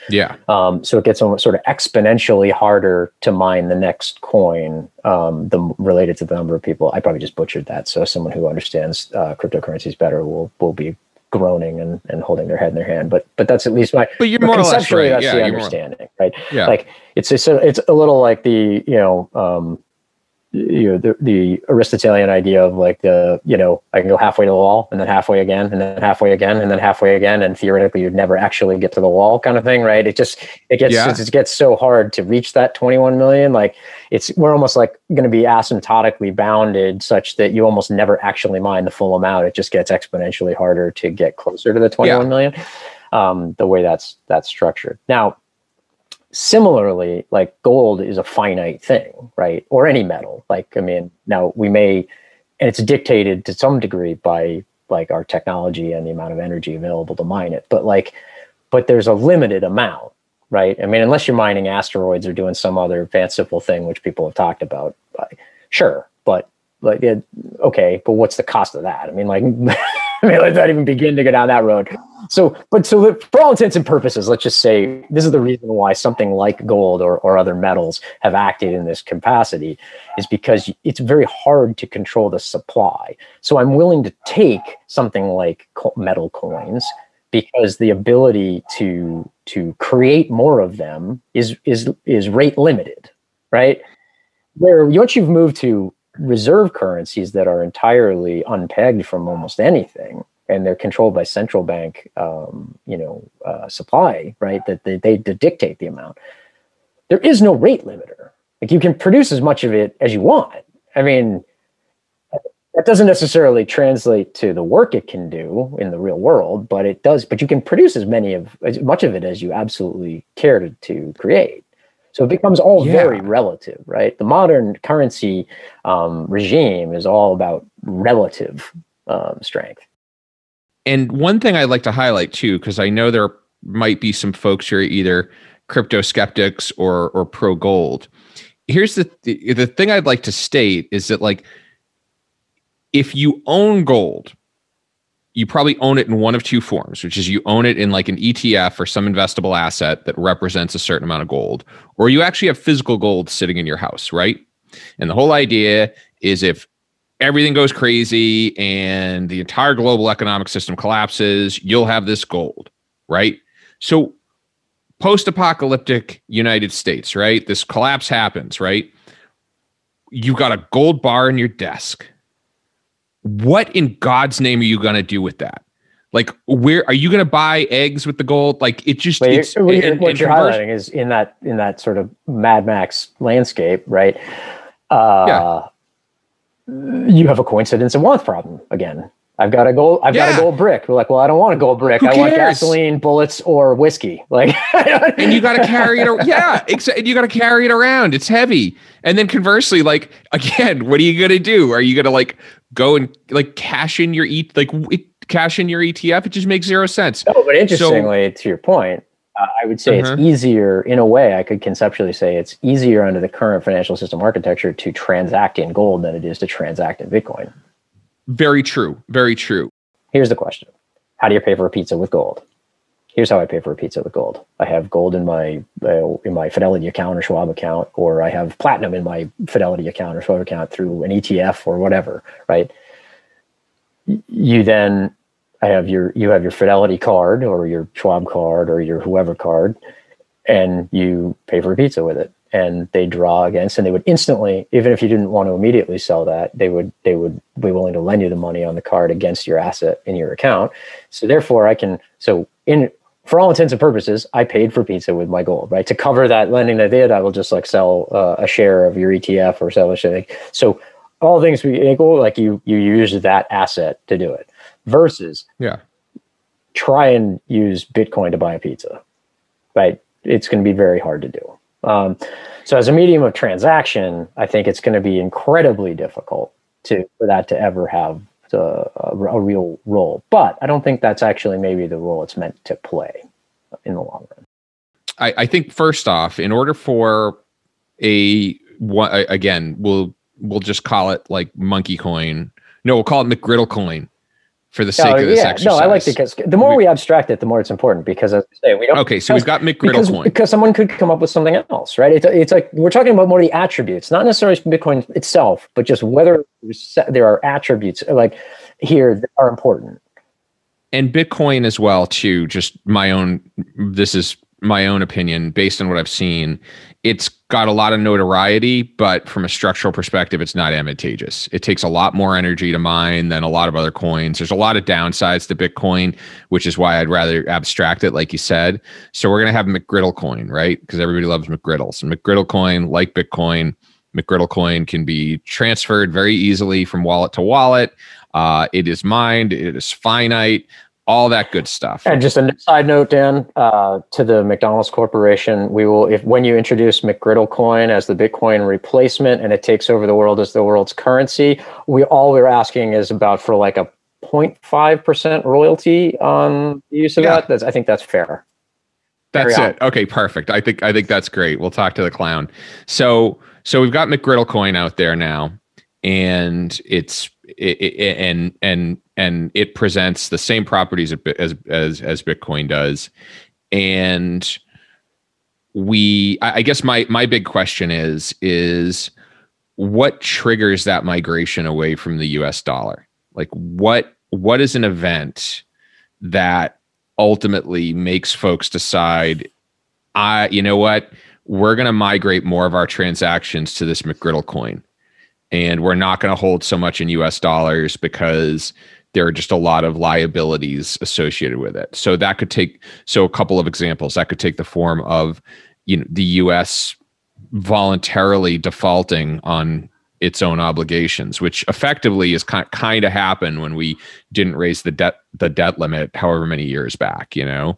Yeah. Um, so it gets almost sort of exponentially harder to mine the next coin um, the related to the number of people. I probably just butchered that so someone who understands uh, cryptocurrencies better will will be groaning and, and holding their head in their hand. But but that's at least my. But you're more conceptually right. that's yeah, the understanding, more... right? Yeah. Like it's it's a, it's a little like the you know um, you know the, the aristotelian idea of like the you know i can go halfway to the wall and then halfway again and then halfway again and then halfway again and theoretically you'd never actually get to the wall kind of thing right it just it gets yeah. it gets so hard to reach that 21 million like it's we're almost like going to be asymptotically bounded such that you almost never actually mine the full amount it just gets exponentially harder to get closer to the twenty-one yeah. million. um, the way that's that's structured. Now, similarly, like gold is a finite thing, right? Or any metal. Like I mean, now we may, and it's dictated to some degree by like our technology and the amount of energy available to mine it. But like, but there's a limited amount, right? I mean, unless you're mining asteroids or doing some other fanciful thing, which people have talked about, sure, but like, okay, but what's the cost of that? I mean, like, I mean, let's not even begin to go down that road. So, but so for all intents and purposes, let's just say this is the reason why something like gold or, or other metals have acted in this capacity is because it's very hard to control the supply. So I'm willing to take something like metal coins because the ability to to create more of them is is is rate limited, right? Where once you've moved to reserve currencies that are entirely unpegged from almost anything and they're controlled by central bank um, you know uh, supply right that they, they dictate the amount. There is no rate limiter. Like you can produce as much of it as you want. I mean that doesn't necessarily translate to the work it can do in the real world but it does but you can produce as many of as much of it as you absolutely care to, to create so it becomes all yeah. very relative, right? The modern currency um, regime is all about relative um, strength. And one thing I'd like to highlight too, because I know there might be some folks who are either crypto skeptics or or pro gold. Here's the th- the thing I'd like to state is that like if you own gold, you probably own it in one of two forms, which is you own it in like an ETF or some investable asset that represents a certain amount of gold, or you actually have physical gold sitting in your house, right? And the whole idea is if everything goes crazy and the entire global economic system collapses, you'll have this gold, right? So, post apocalyptic United States, right? This collapse happens, right? You've got a gold bar in your desk what in God's name are you going to do with that? Like, where are you going to buy eggs with the gold? Like, it just Wait, it's, what, and, what and you're highlighting is in that in that sort of Mad Max landscape, right? Uh, yeah. You have a coincidence and want problem again. I've got a gold. I've yeah. got a gold brick. We're like, well, I don't want a gold brick. I want gasoline, bullets, or whiskey. Like, and you got to carry it. Around. Yeah, except you got to carry it around. It's heavy. And then conversely, like again, what are you gonna do? Are you gonna like go and like cash in your e like it, cash in your ETF? It just makes zero sense. No, but interestingly, so, to your point, uh, I would say uh-huh. it's easier in a way. I could conceptually say it's easier under the current financial system architecture to transact in gold than it is to transact in Bitcoin. Very true. Very true. Here's the question: How do you pay for a pizza with gold? Here's how I pay for a pizza with gold. I have gold in my uh, in my Fidelity account or Schwab account, or I have platinum in my Fidelity account or Schwab account through an ETF or whatever. Right? You then I have your you have your Fidelity card or your Schwab card or your whoever card, and you pay for a pizza with it and they draw against and they would instantly even if you didn't want to immediately sell that they would they would be willing to lend you the money on the card against your asset in your account. So therefore i can so in for all intents and purposes i paid for pizza with my gold right? To cover that lending that I did i will just like sell uh, a share of your etf or sell a share. So all things we equal like you you use that asset to do it versus yeah. try and use bitcoin to buy a pizza right? It's going to be very hard to do um, so as a medium of transaction, I think it's going to be incredibly difficult to for that to ever have a, a, real role. But I don't think that's actually maybe the role it's meant to play in the long run. I, I think first off, in order for a again, we'll we'll just call it like monkey coin. No, we'll call it McGriddle coin for the sake oh, of this yeah. exercise. No, I like because the more we, we, abstract it, the more it's important because as I say, we don't. Okay, so we've got McGriddle because, coin because someone could come up with something else, right? It's, it's like we're talking about more the attributes, not necessarily Bitcoin itself, but just whether there are attributes like here that are important. And Bitcoin as well, too. Just my own. This is my own opinion based on what I've seen. It's got a lot of notoriety, but from a structural perspective, it's not advantageous. It takes a lot more energy to mine than a lot of other coins. There's a lot of downsides to Bitcoin, which is why I'd rather abstract it, like you said. So we're going to have McGriddle coin, right? Because everybody loves McGriddles. And McGriddle coin, like Bitcoin, McGriddle coin can be transferred very easily from wallet to wallet. Uh, it is mined, it is finite all that good stuff. And just a side note, Dan, uh, to the McDonald's Corporation, we will if when you introduce McGriddle coin as the Bitcoin replacement and it takes over the world as the world's currency, we all we're asking is about for like a 0.5 percent royalty on the use of Yeah. that. That's I think that's fair. That's Carry it. Okay, perfect. I think I think that's great. We'll talk to the clown. So so we've got McGriddle coin out there now, and it's it, it, and and and it presents the same properties as as as, Bitcoin does, and we I, I guess my my big question is is what triggers that migration away from the US dollar? Like what what is an event that ultimately makes folks decide I you know what we're going to migrate more of our transactions to this McGriddle coin and we're not going to hold so much in US dollars because there are just a lot of liabilities associated with it. So that could take so a couple of examples that could take the form of you know the US voluntarily defaulting on its own obligations, which effectively is kind kind of happened when we didn't raise the debt the debt limit however many years back. You know,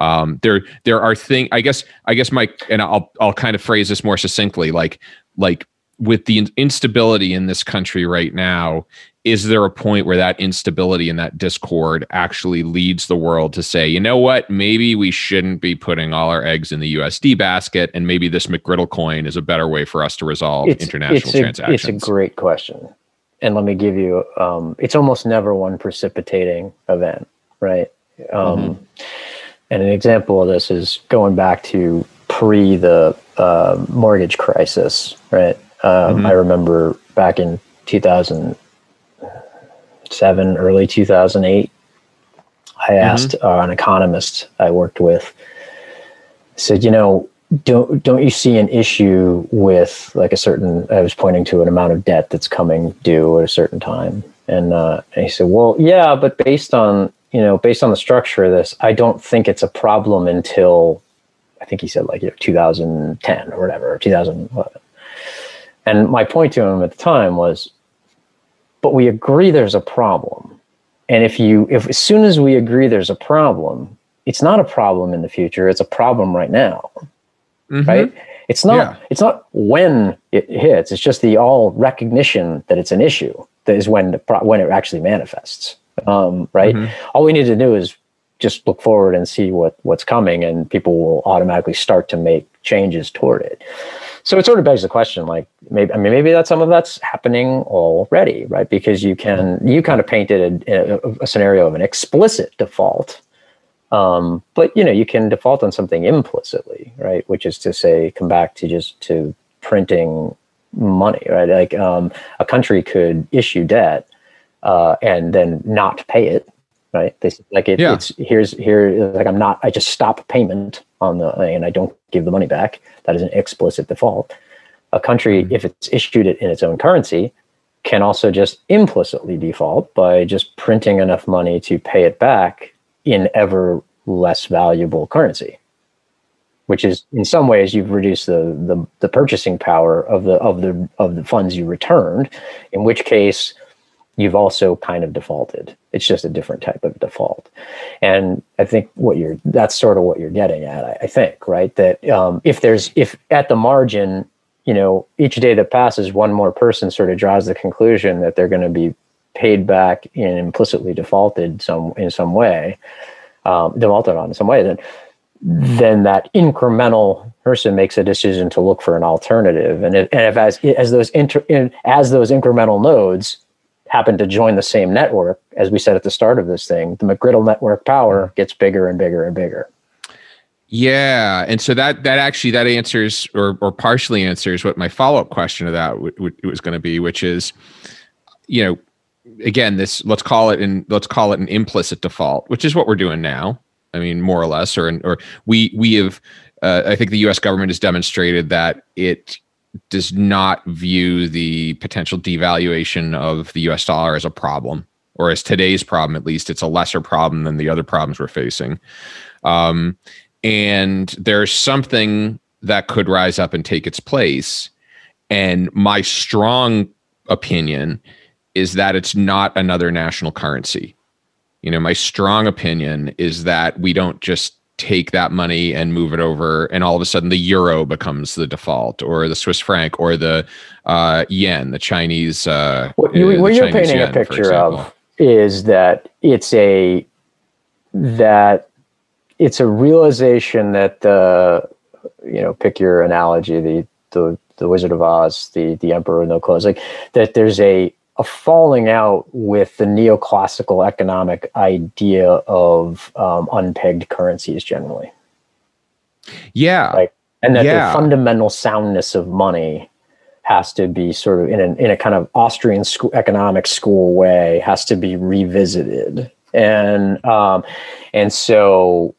um, there there are things. I guess I guess Mike and I'll I'll kind of phrase this more succinctly. Like like with the instability in this country right now, is there a point where that instability and that discord actually leads the world to say, you know what, maybe we shouldn't be putting all our eggs in the USD basket, and maybe this McGriddle coin is a better way for us to resolve international it's a, transactions? It's a great question. And let me give you, um, it's almost never one precipitating event, right? Um, And an example of this is going back to pre the uh, mortgage crisis, right? Um, I remember back in 2007, early 2008, I asked uh, an economist I worked with, said, you know, don't don't you see an issue with like a certain? I was pointing to an amount of debt that's coming due at a certain time, and, uh, and he said, well, yeah, but based on you know based on the structure of this, I don't think it's a problem until I think he said like you know, 2010 or whatever, 2011. And my point to him at the time was, but we agree there's a problem. And if you, if as soon as we agree there's a problem, it's not a problem in the future. It's a problem right now, Mhm. right? It's not. Yeah. It's not when it hits. It's just the all recognition that it's an issue that is when the pro- when it actually manifests, um, right? All we need to do is just look forward and see what what's coming, and people will automatically start to make changes toward it. So it sort of begs the question, like maybe I mean maybe that some of that's happening already, right? Because you can you kind of painted a, a, a scenario of an explicit default, um, but you know you can default on something implicitly, right? Which is to say, come back to just to printing money, right? Like um, a country could issue debt uh, and then not pay it, right? They like it, Yeah. it's here's here like I'm not I just stop payment on the and I don't give the money back. That is an explicit default. A country, mm-hmm. if it's issued it in its own currency, can also just implicitly default by just printing enough money to pay it back in ever less valuable currency. Which is in some ways you've reduced the, the the purchasing power of the of the of the funds you returned, in which case you've also kind of defaulted. It's just a different type of default. And I think what you're that's sort of what you're getting at, I, I think, right? That um, if there's if at the margin, you know, each day that passes, one more person sort of draws the conclusion that they're going to be paid back and implicitly defaulted some in some way, um, defaulted on in some way, then then that incremental person makes a decision to look for an alternative. And if, and if as as those inter, in, as those incremental nodes happen to join the same network, as we said at the start of this thing, the McGriddle network power gets bigger and bigger and bigger. Yeah, and so that that actually that answers or or partially answers what my follow up question to that w- w- was going to be, which is, you know, again, this let's call it an let's call it an implicit default, which is what we're doing now. I mean, more or less, or or we we have. Uh, I think the U.S. government has demonstrated that it does not view the potential devaluation of the U.S. dollar as a problem, or as today's problem. At least, it's a lesser problem than the other problems we're facing. Um, and there's something that could rise up and take its place. And my strong opinion is that it's not another national currency. You know, my strong opinion is that we don't just take that money and move it over and all of a sudden the euro becomes the default or the swiss franc or the uh, yen the chinese uh, what, you, what you're painting yen, a picture of is that it's a that it's a realization that the you know pick your analogy the the the Wizard of Oz the the Emperor no clothes like that there's a a falling out with the neoclassical economic idea of um, unpegged currencies generally. Yeah. Like, and that yeah. the fundamental soundness of money has to be sort of in a, in a kind of Austrian school, economic school way has to be revisited. And, um, and so,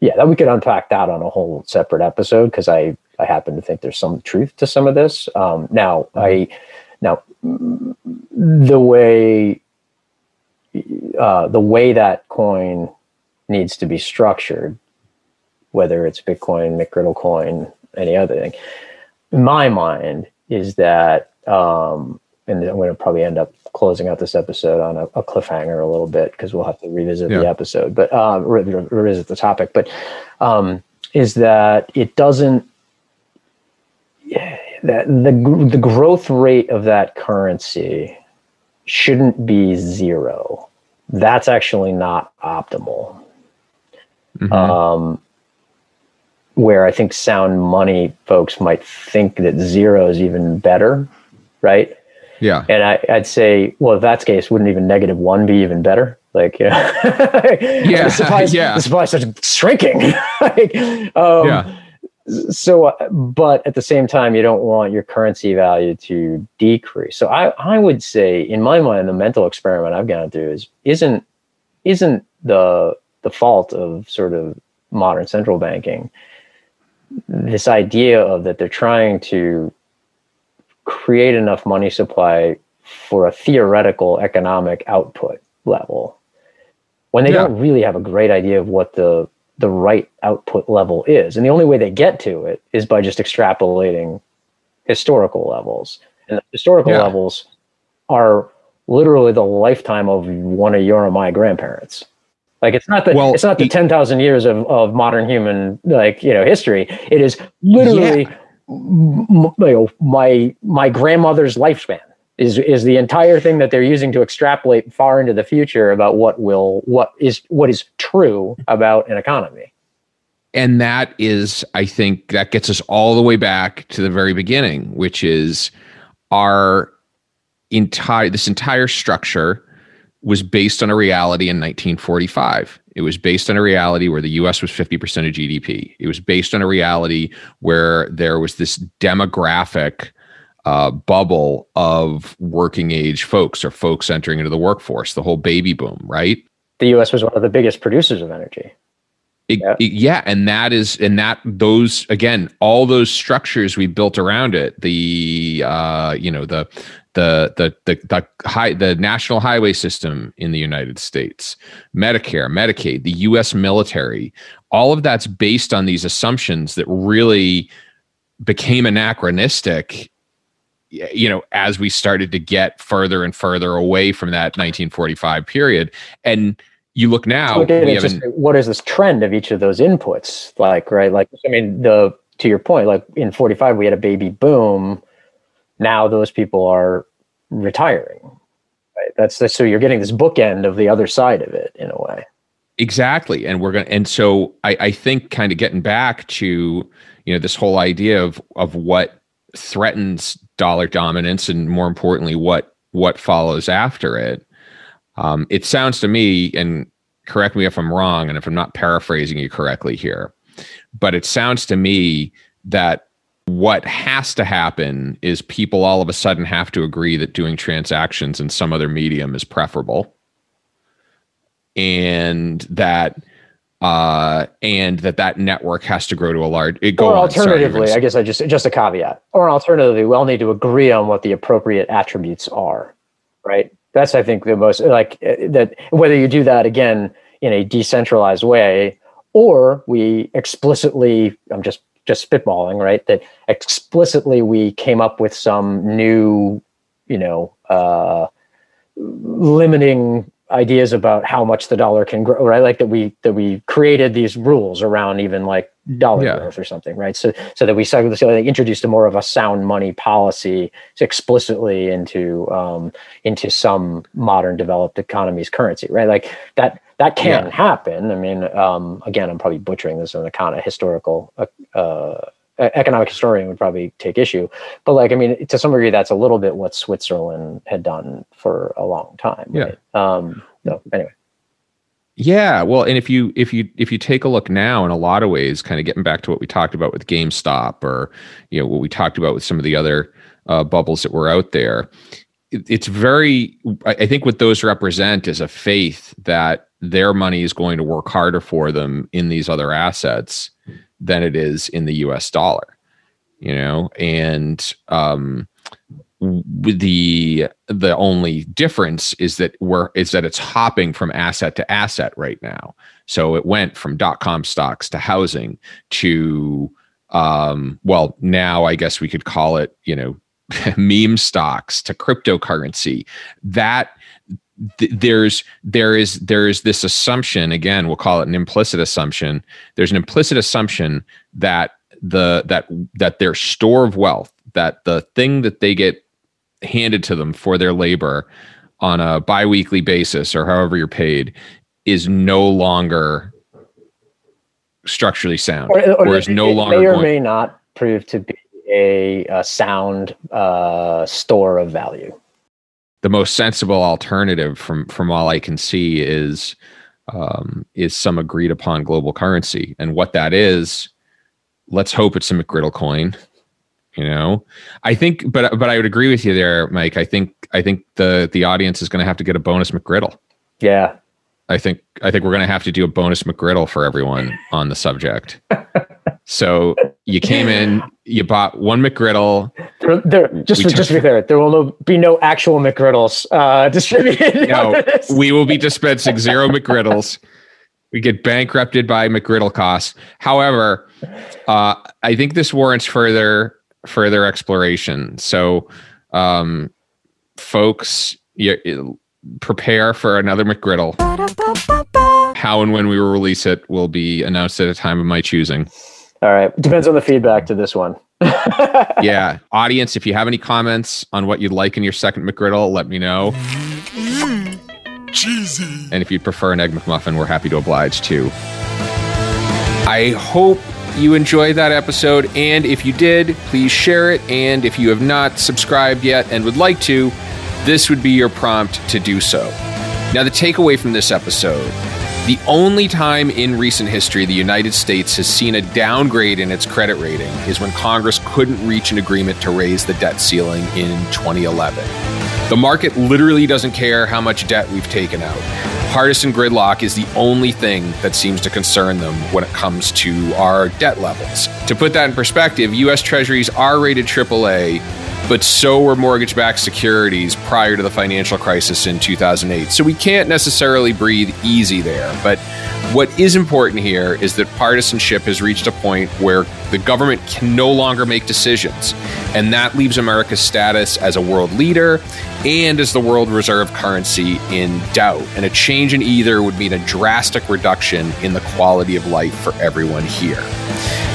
yeah, that we could unpack that on a whole separate episode. Cause I, I happen to think there's some truth to some of this. Um, now I, mm-hmm. Now the way uh, the way that coin needs to be structured, whether it's Bitcoin, McGriddle coin, any other thing, in my mind, is that, um, and I'm going to probably end up closing out this episode on a, a cliffhanger a little bit because we'll have to revisit yeah. the episode, but uh, re- re- revisit the topic. But um, is that it doesn't that the the growth rate of that currency shouldn't be zero. That's actually not optimal. Mm-hmm. Um, where I think sound money folks might think that zero is even better, right? Yeah. And I, would say, well, if that's the case, wouldn't even negative one be even better? Like, yeah, yeah, the supply, yeah. The supply starts shrinking. like, um, yeah so uh, but at the same time you don't want your currency value to decrease so i i would say in my mind the mental experiment i've gone through is isn't isn't the the fault of sort of modern central banking this idea of that they're trying to create enough money supply for a theoretical economic output level when they yeah. don't really have a great idea of what the the right output level is. And the only way they get to it is by just extrapolating historical levels. And the historical yeah. levels are literally the lifetime of one of your or my grandparents. Like it's not the well, it's not the ten thousand years of, of modern human like you know history. It is literally yeah. m- you know, my my grandmother's lifespan is is the entire thing that they're using to extrapolate far into the future about what will what is what is true about an economy and that is i think that gets us all the way back to the very beginning which is our entire this entire structure was based on a reality in 1945 it was based on a reality where the US was 50% of GDP. It was based on a reality where there was this demographic uh, bubble of working age folks or folks entering into the workforce, the whole baby boom, right? The U.S. was one of the biggest producers of energy. It, yeah. It, yeah. and that is and that those again all those structures we built around it the uh you know the the the the the high the national highway system in the United States Medicare Medicaid the US military all of that's based on these assumptions that really became anachronistic you know, as we started to get further and further away from that 1945 period. And you look now, so just, what is this trend of each of those inputs? Like, right? Like, I mean, the, to your point, like in 45, we had a baby boom. Now those people are retiring. Right? That's the, so you're getting this bookend of the other side of it in a way. Exactly. And we're going to, and so I, I think kind of getting back to, you know, this whole idea of, of what threatens dollar dominance and more importantly what what follows after it. Um, it sounds to me and correct me if i'm wrong and if i'm not paraphrasing you correctly here but it sounds to me that what has to happen is people all of a sudden have to agree that doing transactions in some other medium is preferable. And that uh, and that that network has to grow to a large. It go or alternatively, I guess I just just a caveat. Or alternatively, we all need to agree on what the appropriate attributes are, right? That's I think the most like uh, that. Whether you do that again in a decentralized way, or we explicitly, I'm just just spitballing, right? That explicitly we came up with some new, you know, uh, limiting ideas about how much the dollar can grow, right? Like that we that we created these rules around even like dollar Yeah. growth or something, right? So so that we so they introduced a more of a sound money policy explicitly into um, into some modern developed economy's currency, right? Like that that can Yeah. happen. I mean, um, again, I'm probably butchering this as a kind of historical. Uh, uh, economic historian would probably take issue but like i mean to some degree that's a little bit what switzerland had done for a long time Yeah. right? um no anyway Yeah, well, and if you if you if you take a look now, in a lot of ways, kind of getting back to what we talked about with GameStop, or you know what we talked about with some of the other uh, bubbles that were out there, it, it's very. I think what those represent is a faith that their money is going to work harder for them in these other assets than it is in the U.S. dollar. You know, and um, the the only difference is that we're is that it's hopping from asset to asset right now. So it went from dot com stocks to housing to um well now I guess we could call it, you know, meme stocks to cryptocurrency. That th- there's there is there is this assumption again we'll call it an implicit assumption. There's an implicit assumption that the that that their store of wealth that the thing that they get handed to them for their labor on a biweekly basis or however you're paid is no longer structurally sound or, is no it longer may or going may not prove to be a, a sound uh, store of value the most sensible alternative from from all I can see is um, is some agreed upon global currency, and what that is, let's hope it's a McGriddle coin. You know, I think, but but I would agree with you there, Mike. I think I think the the audience is going to have to get a bonus McGriddle. yeah I think I think we're going to have to do a bonus McGriddle for everyone on the subject. So you came in, you bought one McGriddle. there, there, just We for, just to be clear there will no, be no actual mcgriddles uh, distributed No, we will be dispensing zero McGriddles. We get bankrupted by McGriddle costs. However, uh, I think this warrants further further exploration. So, um, folks, you, you prepare for another McGriddle. How and when we will release it will be announced at a time of my choosing. All right depends on the feedback to this one Yeah, audience, if you have any comments on what you'd like in your second McGriddle, let me know. Cheesy. And if you'd prefer an egg McMuffin, we're happy to oblige too. I hope you enjoyed that episode. And if you did, please share it. And if you have not subscribed yet and would like to, this would be your prompt to do so. Now, the takeaway from this episode the only time in recent history the United States has seen a downgrade in its credit rating is when Congress couldn't reach an agreement to raise the debt ceiling in 2011. The market literally doesn't care how much debt we've taken out. Partisan gridlock is the only thing that seems to concern them when it comes to our debt levels. To put that in perspective, US Treasuries are rated AAA, but so were mortgage backed securities prior to the financial crisis in 2008. So we can't necessarily breathe easy there. But what is important here is that partisanship has reached a point where the government can no longer make decisions. And that leaves America's status as a world leader and as the world reserve currency in doubt. And a change in either would mean a drastic reduction in the quality of life for everyone here.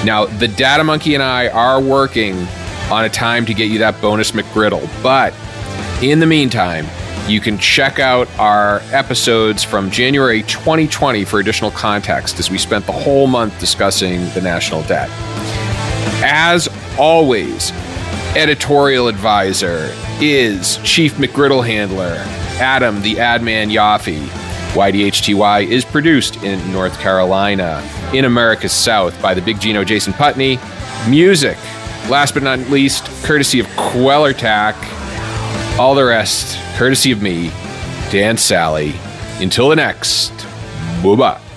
Now, the Data Monkey and I are working on a time to get you that bonus McGriddle, but in the meantime, you can check out our episodes from January 2020 for additional context as we spent the whole month discussing the national debt. As always, editorial advisor is Chief McGriddle Handler, Adam the Adman Yaffe. YDHTY is produced in North Carolina, in America's South, by the big Gino Jason Putney. Music, last but not least, courtesy of Quellertac. All the rest, courtesy of me, Dan Sally. Until the next, bye bye.